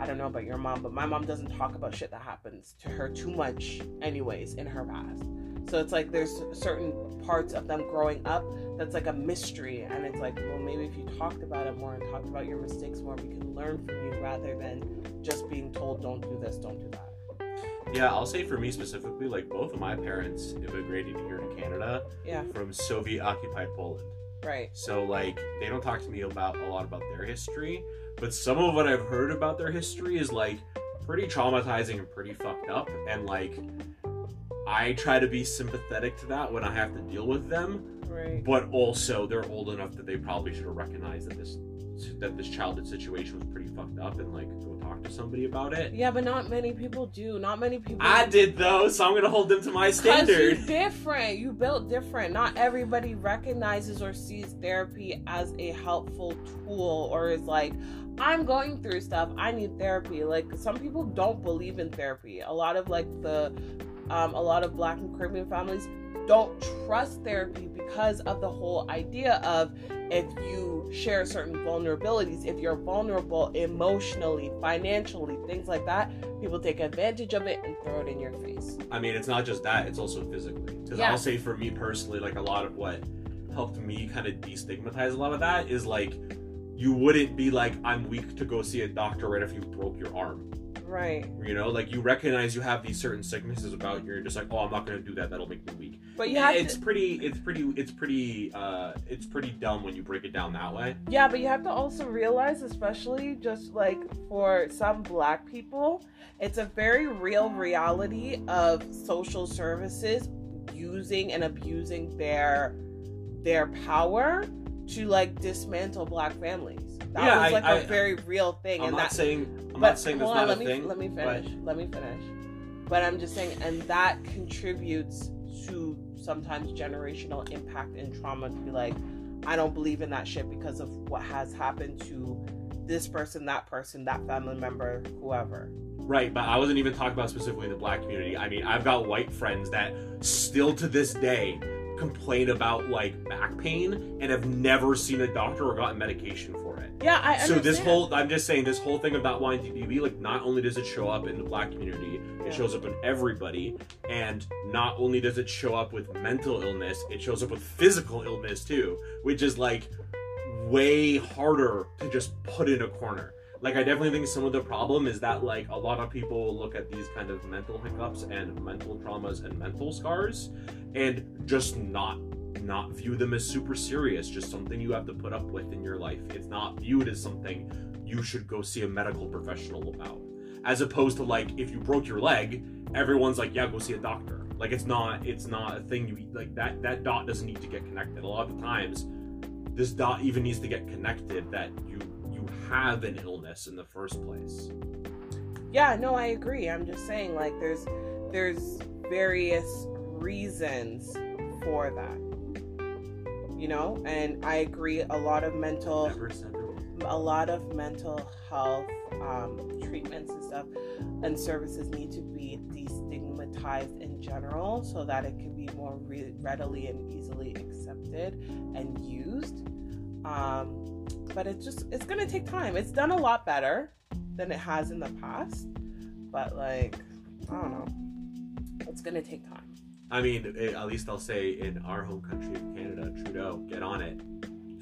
I don't know about your mom, but my mom doesn't talk about shit that happens to her too much, anyways, in her past. So it's like there's certain parts of them growing up that's like a mystery, and it's like, well, maybe if you talked about it more and talked about your mistakes more, we can learn from you rather than just being told, don't do this, don't do that. Yeah, I'll say for me specifically, like both of my parents immigrated here to Canada Yeah, from Soviet occupied Poland. Right. So like they don't talk to me about a lot about their history, but some of what I've heard about their history is like pretty traumatizing and pretty fucked up and like I try to be sympathetic to that when I have to deal with them, Right. but also they're old enough that they probably should have recognized that this that this childhood situation was pretty fucked up and like talk to somebody about it. Yeah, but not many people do. Not many people. I did though, so I'm gonna hold them to my Because you're different. You built different. Not everybody recognizes or sees therapy as a helpful tool or is like, I'm going through stuff. I need therapy. Like some people don't believe in therapy. A lot of like the, um, a lot of Black and Caribbean families don't trust therapy because of the whole idea of if you share certain vulnerabilities, if you're vulnerable emotionally, financially, things like that, people take advantage of it and throw it in your face. I mean, it's not just that; it's also physically. Because Yeah. I'll say for me personally, like a lot of what helped me kind of destigmatize a lot of that is like you wouldn't be like, "I'm weak to go see a doctor right if you broke your arm." Right. You know, like you recognize you have these certain sicknesses about you. You're just like, "Oh, I'm not going to do that. That'll make me weak." But you have it's to, pretty. It's pretty. It's pretty. Uh, it's pretty dumb when you break it down that way. yeah, but you have to also realize, especially just like for some black people, it's a very real reality of social services using and abusing their their power to like dismantle black families. That Yeah, was like I- a very real thing, I'm and not that saying. I'm but not saying that's on, not let a me thing. let me but- finish. Let me finish. But I'm just saying, and that contributes to sometimes generational impact and trauma to be like, I don't believe in that shit because of what has happened to this person, that person, that family member, whoever. Right, but I wasn't even talking about specifically the black community. I mean, I've got white friends that still to this day complain about like back pain and have never seen a doctor or gotten medication for it. Yeah, I So this whole I'm just saying this whole thing about wanting like not only does it show up in the black community, Yeah. it shows up in everybody, and not only does it show up with mental illness, it shows up with physical illness too, which is like way harder to just put in a corner. Like I definitely think some of the problem is that like a lot of people look at these kind of mental hiccups and mental traumas and mental scars and just not not view them as super serious, just something you have to put up with in your life. It's not viewed as something you should go see a medical professional about. As opposed to like if you broke your leg, everyone's like, yeah, go see a doctor. Like it's not it's not a thing you like that that dot doesn't need to get connected. A lot of times this dot even needs to get connected that you you have an illness in the first place. Yeah, no, I agree. I'm just saying like there's there's various reasons for that. You know, and I agree a lot of mental Never said there was- a lot of mental health um, treatments and stuff and services need to be destigmatized in general so that it can be more re- readily and easily accepted and used. Um, but it's just it's gonna take time. It's done a lot better than it has in the past but like i don't know. It's gonna take time I mean, eh, at least I'll say in our home country of Canada, Trudeau, get on it.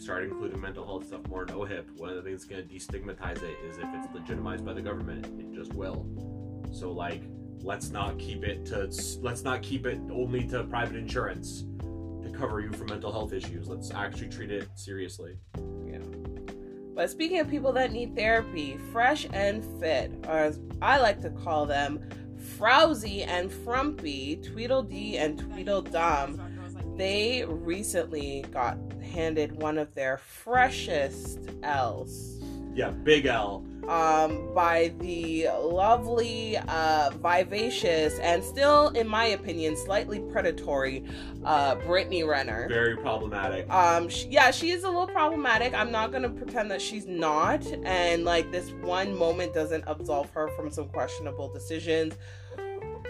Start including mental health stuff more in OHIP. One of the things going to destigmatize it is if it's legitimized by the government, it just will. So like, let's not keep it to let's not keep it only to private insurance to cover you for mental health issues. Let's actually treat it seriously. Yeah. But speaking of people that need therapy, fresh and fit, or as I like to call them, frowsy and frumpy, Tweedledee and Tweedledum, they recently got handed one of their freshest L's Yeah, big L. um, by the lovely, uh, vivacious, and still, in my opinion, slightly predatory uh, Brittany Renner. Very problematic. Um, sh yeah, she is a little problematic. I'm not gonna pretend that she's not, and like this one moment doesn't absolve her from some questionable decisions.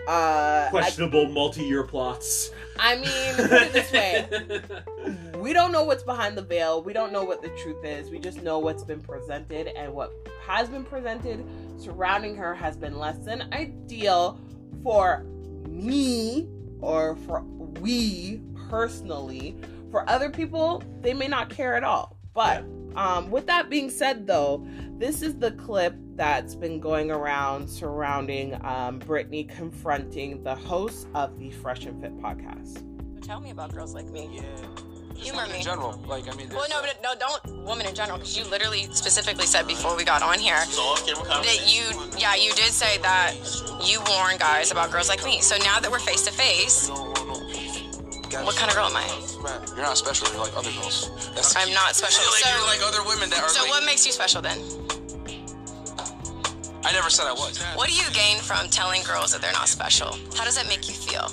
Uh, I, Questionable multi-year plots. I mean, put it this way: <laughs> we don't know what's behind the veil. We don't know what the truth is. We just know what's been presented, and what has been presented surrounding her has been less than ideal for me or for we personally. For other people, they may not care at all. But um, with that being said, though, this is the clip that's been going around surrounding um, Brittany confronting the host of the Fresh and Fit podcast. Tell me about girls like me. Yeah. Just Humor women me. in general. Like, I mean, Well, no, uh, but no, don't woman in general, because you literally specifically said before we got on here So off camera that you, yeah, you did say that you warn guys about girls like me. So now that we're face to face, what kind of girl am I? You're not special. You're like other girls. That's I'm not special. You're like, So- you're like other women that are. So like, what makes you special then? I never said I was. What do you gain from telling girls that they're not special? How does that make you feel?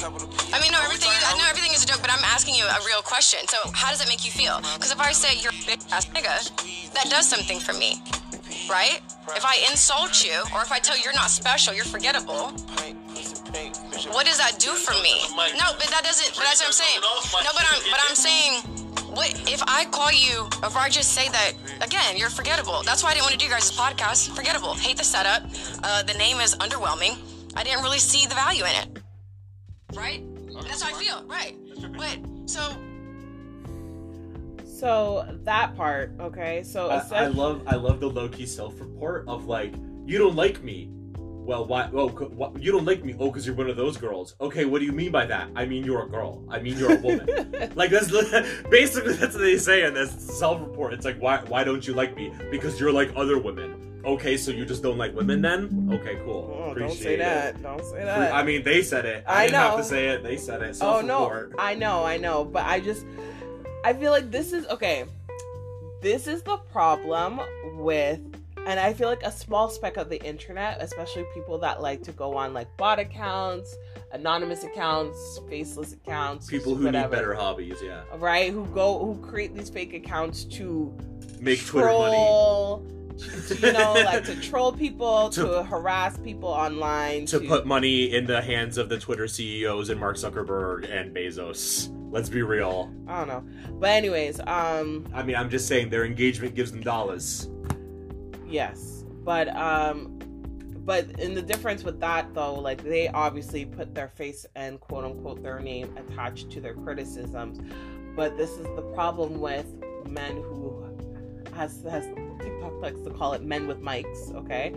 I mean, no, everything. Is, I know everything is a joke, but I'm asking you a real question. So, how does it make you feel? Because if I say you're a big ass nigga, that does something for me, right? If I insult you, or if I tell you you're not special, you're forgettable. What does that do for me? No, but that doesn't. But that's what I'm saying. No, but I'm. But I'm saying. What if I call you? If I just say that again, you're forgettable. That's why I didn't want to do you guys' podcast. Forgettable. Hate the setup. Uh, the name is underwhelming. I didn't really see the value in it. Right? That's how I feel. Right. But so So that part, okay. So I, I love I love the low key self report of like you don't like me. Well, why? Oh, why, you don't like me? Oh, because you're one of those girls. Okay, what do you mean by that? I mean you're a girl. I mean you're a woman. <laughs> like that's <laughs> basically that's what they say in this self report. It's like why why don't you like me? Because you're like other women. Okay, so you just don't like women then? Okay, cool. Oh, don't say it. that. Don't say that. I mean, they said it. I, I didn't have to say it. They said it. Self-report. oh no. I know, I know, but I just I feel like this is okay. This is the problem with and I feel like a small speck of the internet, especially people that like to go on like bot accounts, anonymous accounts, faceless accounts, People who whatever, need better hobbies, yeah. right? Who go who create these fake accounts to Make Twitter money. troll, to, to, you know, like to <laughs> troll people, to, To- harass people online, To put money in the hands of the Twitter CEOs and Mark Zuckerberg and Bezos. Let's be real. I don't know. But anyways, um, I mean, I'm just saying their engagement gives them dollars. Yes, but um, but in the difference with that though, like they obviously put their face and quote unquote their name attached to their criticisms, but this is the problem with men who has has TikTok likes to call it men with mics. Okay,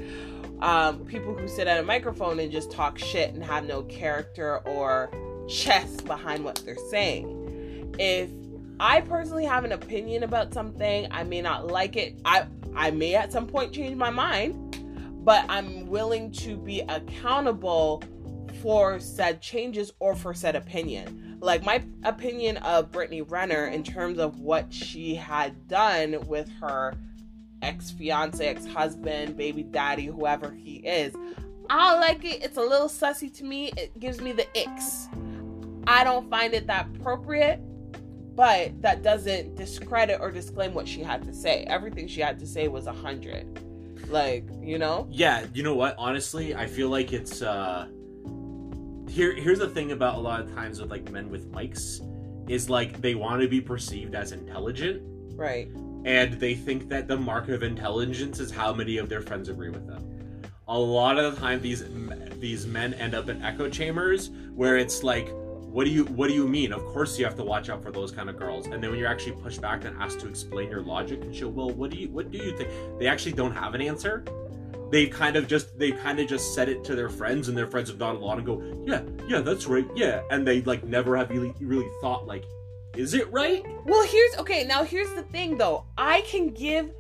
um, people who sit at a microphone and just talk shit and have no character or chest behind what they're saying. If I personally have an opinion about something, I may not like it. I I may at some point change my mind, but I'm willing to be accountable for said changes or for said opinion. Like my opinion of Brittany Renner in terms of what she had done with her ex fiance, ex husband, baby daddy, whoever he is. I like it. It's a little sussy to me. It gives me the icks. I don't find it that appropriate, but that doesn't discredit or disclaim what she had to say. Everything she had to say was a hundred. Like, you know? Yeah, you know what? Honestly, I feel like it's uh here here's the thing about a lot of times with like men with mics is like they want to be perceived as intelligent Right. and they think that the mark of intelligence is how many of their friends agree with them. A lot of the time these these men end up in echo chambers where it's like what do you what do you mean? Of course you have to watch out for those kind of girls. And then when you're actually pushed back and asked to explain your logic and show, well, what do you what do you think? They actually don't have an answer. They kind of just they kind of just said it to their friends and their friends have nodded along and go, yeah, yeah, that's right, yeah, and they like never have really really thought like, is it right? Well, here's okay. Now, here's the thing though. I can give,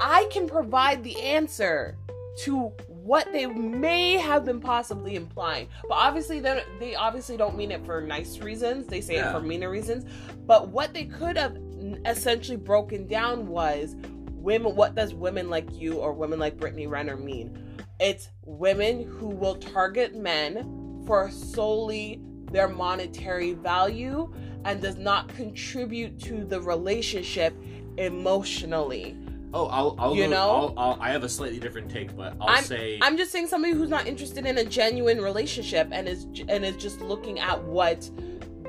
I can provide the answer to what they may have been possibly implying. But obviously, they they obviously don't mean it for nice reasons. They say Yeah. it for meaner reasons. But what they could have essentially broken down was women. What does women like you or women like Brittany Renner mean? It's women who will target men for solely their monetary value and does not contribute to the relationship emotionally. Oh, I'll, I'll You go- know? I'll, I'll, I have a slightly different take, but I'll say I'm just saying somebody who's not interested in a genuine relationship and is and is just looking at what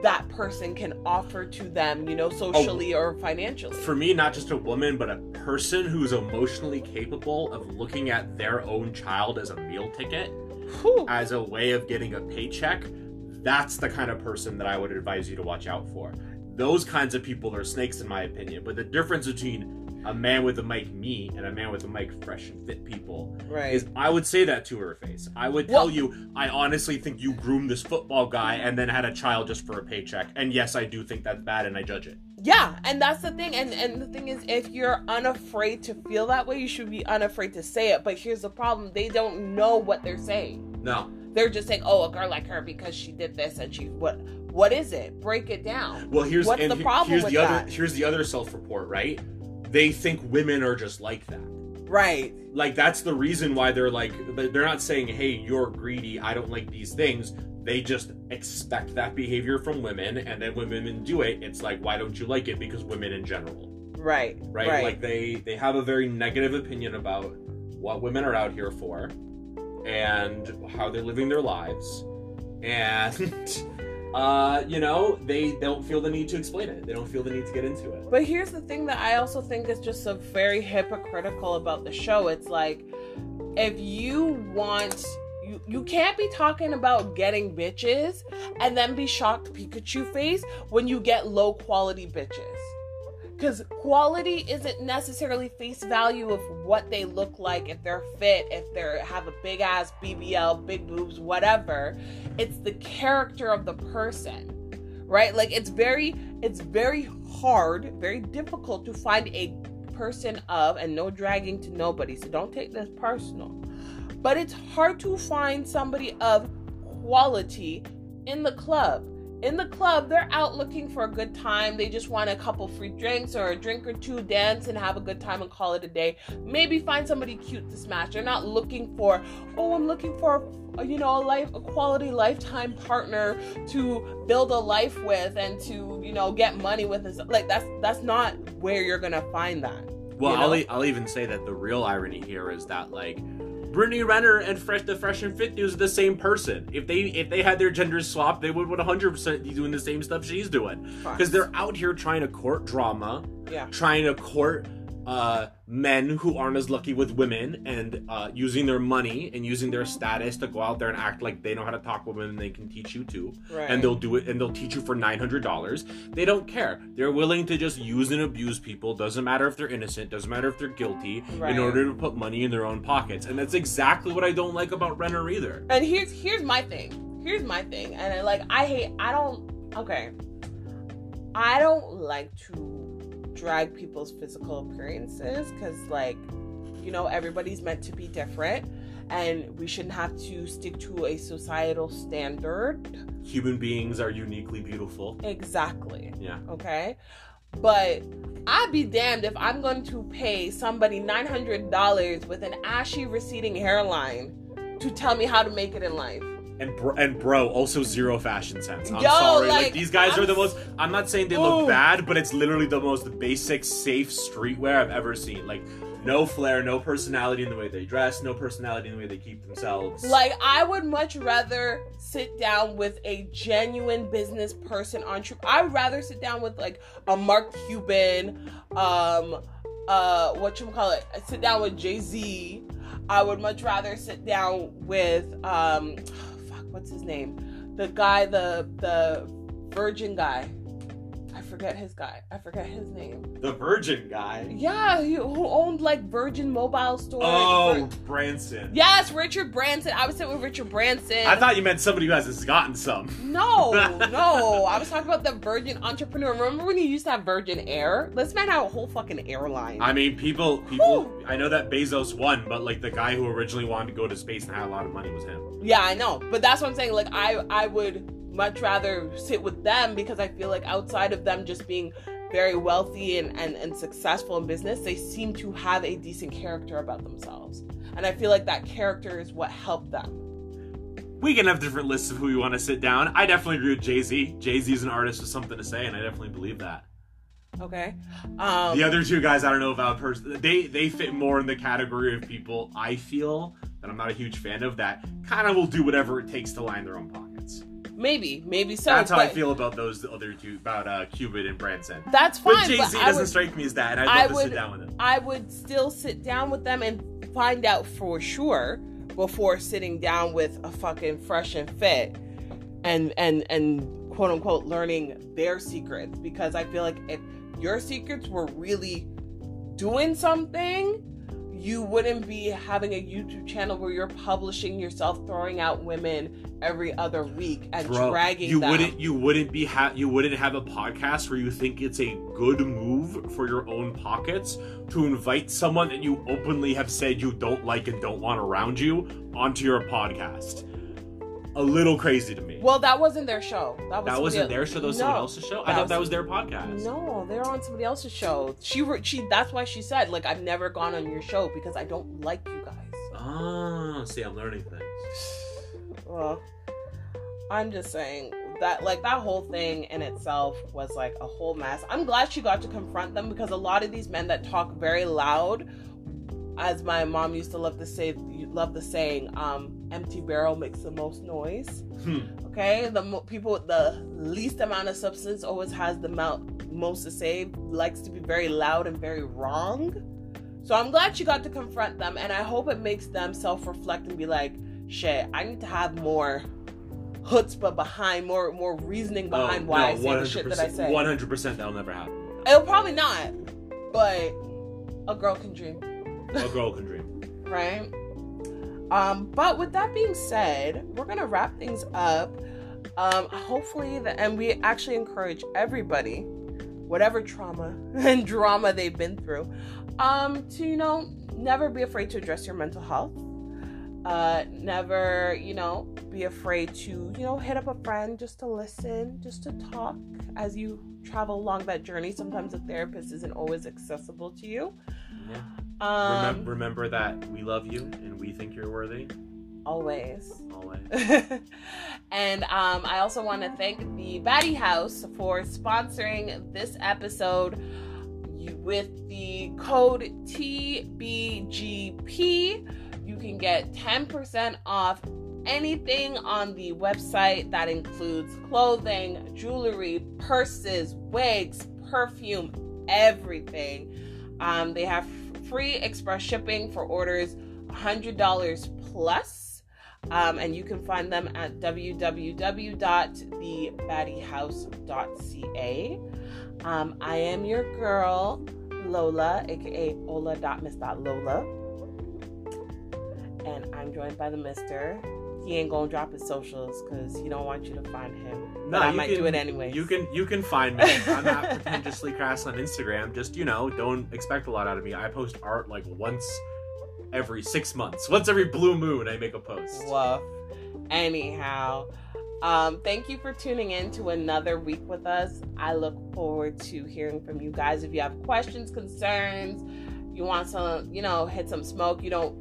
that person can offer to them, you know, socially oh. or financially. for me, not just a woman, but a person who's emotionally capable of looking at their own child as a meal ticket, Whew. as a way of getting a paycheck. That's the kind of person that I would advise you to watch out for. Those kinds of people are snakes, in my opinion. But the difference between a man with a mic, me, and a man with a mic, fresh and fit people, Right. is I would say that to her face. I would tell Well- you, I honestly think you groomed this football guy and then had a child just for a paycheck. And yes, I do think that's bad and I judge it. Yeah, and that's the thing. And and the thing is, if you're unafraid to feel that way, you should be unafraid to say it. But here's the problem: they don't know what they're saying. No. They're just saying, "Oh, a girl like her because she did this and she what? What is it? Break it down." Well, here's What's the he- problem here's with the that? other here's the other self-report, right? They think women are just like that. Right. Like that's the reason why they're like they're not saying, "Hey, you're greedy. I don't like these things." They just expect that behavior from women, and then when women do it, it's like, "Why don't you like it?" Because women in general, Right. right? Right. Like they they have a very negative opinion about what women are out here for, and how they're living their lives, and <laughs> uh, you know, they don't feel the need to explain it. They don't feel the need to get into it. But here's the thing that I also think is just so very hypocritical about the show. It's like if you want you you can't be talking about getting bitches and then be shocked Pikachu face when you get low quality bitches. Cuz quality isn't necessarily face value of what they look like, if they're fit, if they have a big ass BBL, big boobs, whatever. It's the character of the person right? Like it's very it's very hard very difficult to find a person of and no dragging to nobody so don't take this personal. But it's hard to find somebody of quality in the club in the club, they're out looking for a good time. They just want a couple free drinks or a drink or two, dance and have a good time and call it a day. Maybe find somebody cute to smash. They're not looking for, oh, I'm looking for, a, you know, a life, a quality lifetime partner to build a life with and to, you know, get money with. And stuff. Like that's that's not where you're gonna find that. Well, you I'll, know? e- I'll even say that the real irony here is that like Brittany Renner and Fresh the Fresh and Fit News are the same person. If they if they had their genders swapped, they would 100% be doing the same stuff she's doing. Because they're out here trying to court drama, Yeah. trying to court uh, men who aren't as lucky with women, and uh, using their money and using their status to go out there and act like they know how to talk with women and they can teach you too. Right. And they'll do it and they'll teach you for $900. They don't care. They're willing to just use and abuse people. Doesn't matter if they're innocent, doesn't matter if they're guilty, Right. in order to put money in their own pockets. And that's exactly what I don't like about Renner either. And here's here's my thing. Here's my thing. And I, like I hate I don't okay. I don't like to drag people's physical appearances cuz like you know everybody's meant to be different and we shouldn't have to stick to a societal standard. Human beings are uniquely beautiful. Exactly. Yeah. Okay? But I'd be damned if I'm going to pay somebody $900 with an ashy receding hairline to tell me how to make it in life. And bro, and bro, also zero fashion sense. I'm Yo, sorry. Like, like, these guys I'm are the most. I'm not saying they look Ooh. bad, but it's literally the most basic, safe streetwear I've ever seen. Like, no flair, no personality in the way they dress, no personality in the way they keep themselves. Like I would much rather sit down with a genuine business person on true. I'd rather sit down with like a Mark Cuban, um, uh, what you call it? Sit down with Jay Z. I would much rather sit down with um, what's his name? The guy, the the Virgin guy. Forget his guy. I forget his name. the Virgin guy. Yeah, he, who owned like Virgin Mobile Store. Oh, Branson. Yes, Richard Branson. I was sitting with Richard Branson. I thought you meant somebody who hasn't gotten some. No, <laughs> no. I was talking about the Virgin entrepreneur. Remember when he used to have Virgin Air? This man had a whole fucking airline. I mean, people, people. I know that Bezos won, but like the guy who originally wanted to go to space and had a lot of money was him. yeah, I know. But that's what I'm saying. Like, I, I would much rather sit with them because I feel like outside of them just being very wealthy and, and, and successful in business, they seem to have a decent character about themselves. And I feel like that character is what helped them. We can have different lists of who we want to sit down. I definitely agree with Jay Z. Jay Z is an artist with something to say, and I definitely believe that. Okay. Um, The other two guys, I don't know about person. They they fit more in the category of people I feel that I'm not a huge fan of. That kind of will do whatever it takes to line their own pockets. Maybe, maybe so. That's how I feel about those other two, about uh, Cuban and Branson. That's fine. But Jay Z doesn't would- strike me as that, and I'd I to would- sit down with him. I would still sit down with them and find out for sure before sitting down with a fucking fresh and fit and and and quote unquote learning their secrets because I feel like if your secrets were really doing something you wouldn't be having a YouTube channel where you're publishing yourself throwing out women every other week and Bro, dragging you them. wouldn't you wouldn't be ha- you wouldn't have a podcast where you think it's a good move for your own pockets to invite someone that you openly have said you don't like and don't want around you onto your podcast. A little crazy to me. Well, that wasn't their show. That was that wasn't else- their show. That was No. someone else's show. I thought was- that was their podcast. No, they're on somebody else's show. She she that's why she said like I've never gone on your show because I don't like you guys. Ah, see, I'm learning things. Well, I'm just saying that like that whole thing in itself was like a whole mess. I'm glad she got to confront them because a lot of these men that talk very loud, as my mom used to love to say, love the saying, um, "Empty barrel makes the most noise." Hmm. Okay, the mo- people with the least amount of substance always has the mount most to say. Likes to be very loud and very wrong. So I'm glad she got to confront them, and I hope it makes them self-reflect and be like, "Shit, I need to have more chutzpah behind, more more reasoning behind oh, why no, I say the shit that I say." One hundred percent, that'll never happen. It'll probably not, but a girl can dream A girl can dream. <laughs> right? Um, but with that being said, we're gonna wrap things up. Um, hopefully, the, and we actually encourage everybody, whatever trauma <laughs> and drama they've been through, um, to you know never be afraid to address your mental health. Uh, never, you know, be afraid to, you know, hit up a friend just to listen, just to talk as you travel along that journey. Sometimes a therapist isn't always accessible to you. Yeah. Um, Remem- remember that we love you and we think you're worthy. always. Always. <laughs> and um, I also want to thank the Baddie Haus for sponsoring this episode with the code TBGP. You can get 10% off anything on the website that includes clothing, jewelry, purses, wigs, perfume, everything. Um, they have free express shipping for orders $100 plus. Um, and you can find them at www.thebaddiehaus.ca. Um, I am your girl, Lola, aka Ola.miss.lola. And I'm joined by the mister. He ain't gonna drop his socials because he don't want you to find him. But I you might can- do it anyways. You can you can find me. I'm not pretentiously crass on Instagram. Just you know, don't expect a lot out of me. I post art like once every six months. Once every blue moon, I make a post. Woof. Anyhow, um, thank you for tuning in to another week with us. I look forward to hearing from you guys. If you have questions, concerns, you want some, you know, hit some smoke, you don't,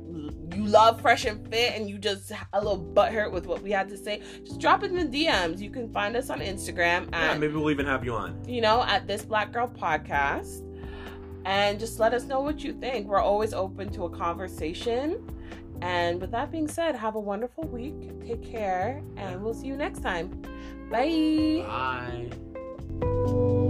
you love Fresh and Fit, and you just a little butthurt with what we had to say, just drop it in the DMs. You can find us on Instagram Yeah, maybe we'll even have you on. you know, at this Black Girl Podcast. And just let us know what you think. We're always open to a conversation. And with that being said, have a wonderful week. Take care, and we'll see you next time. Bye. Bye.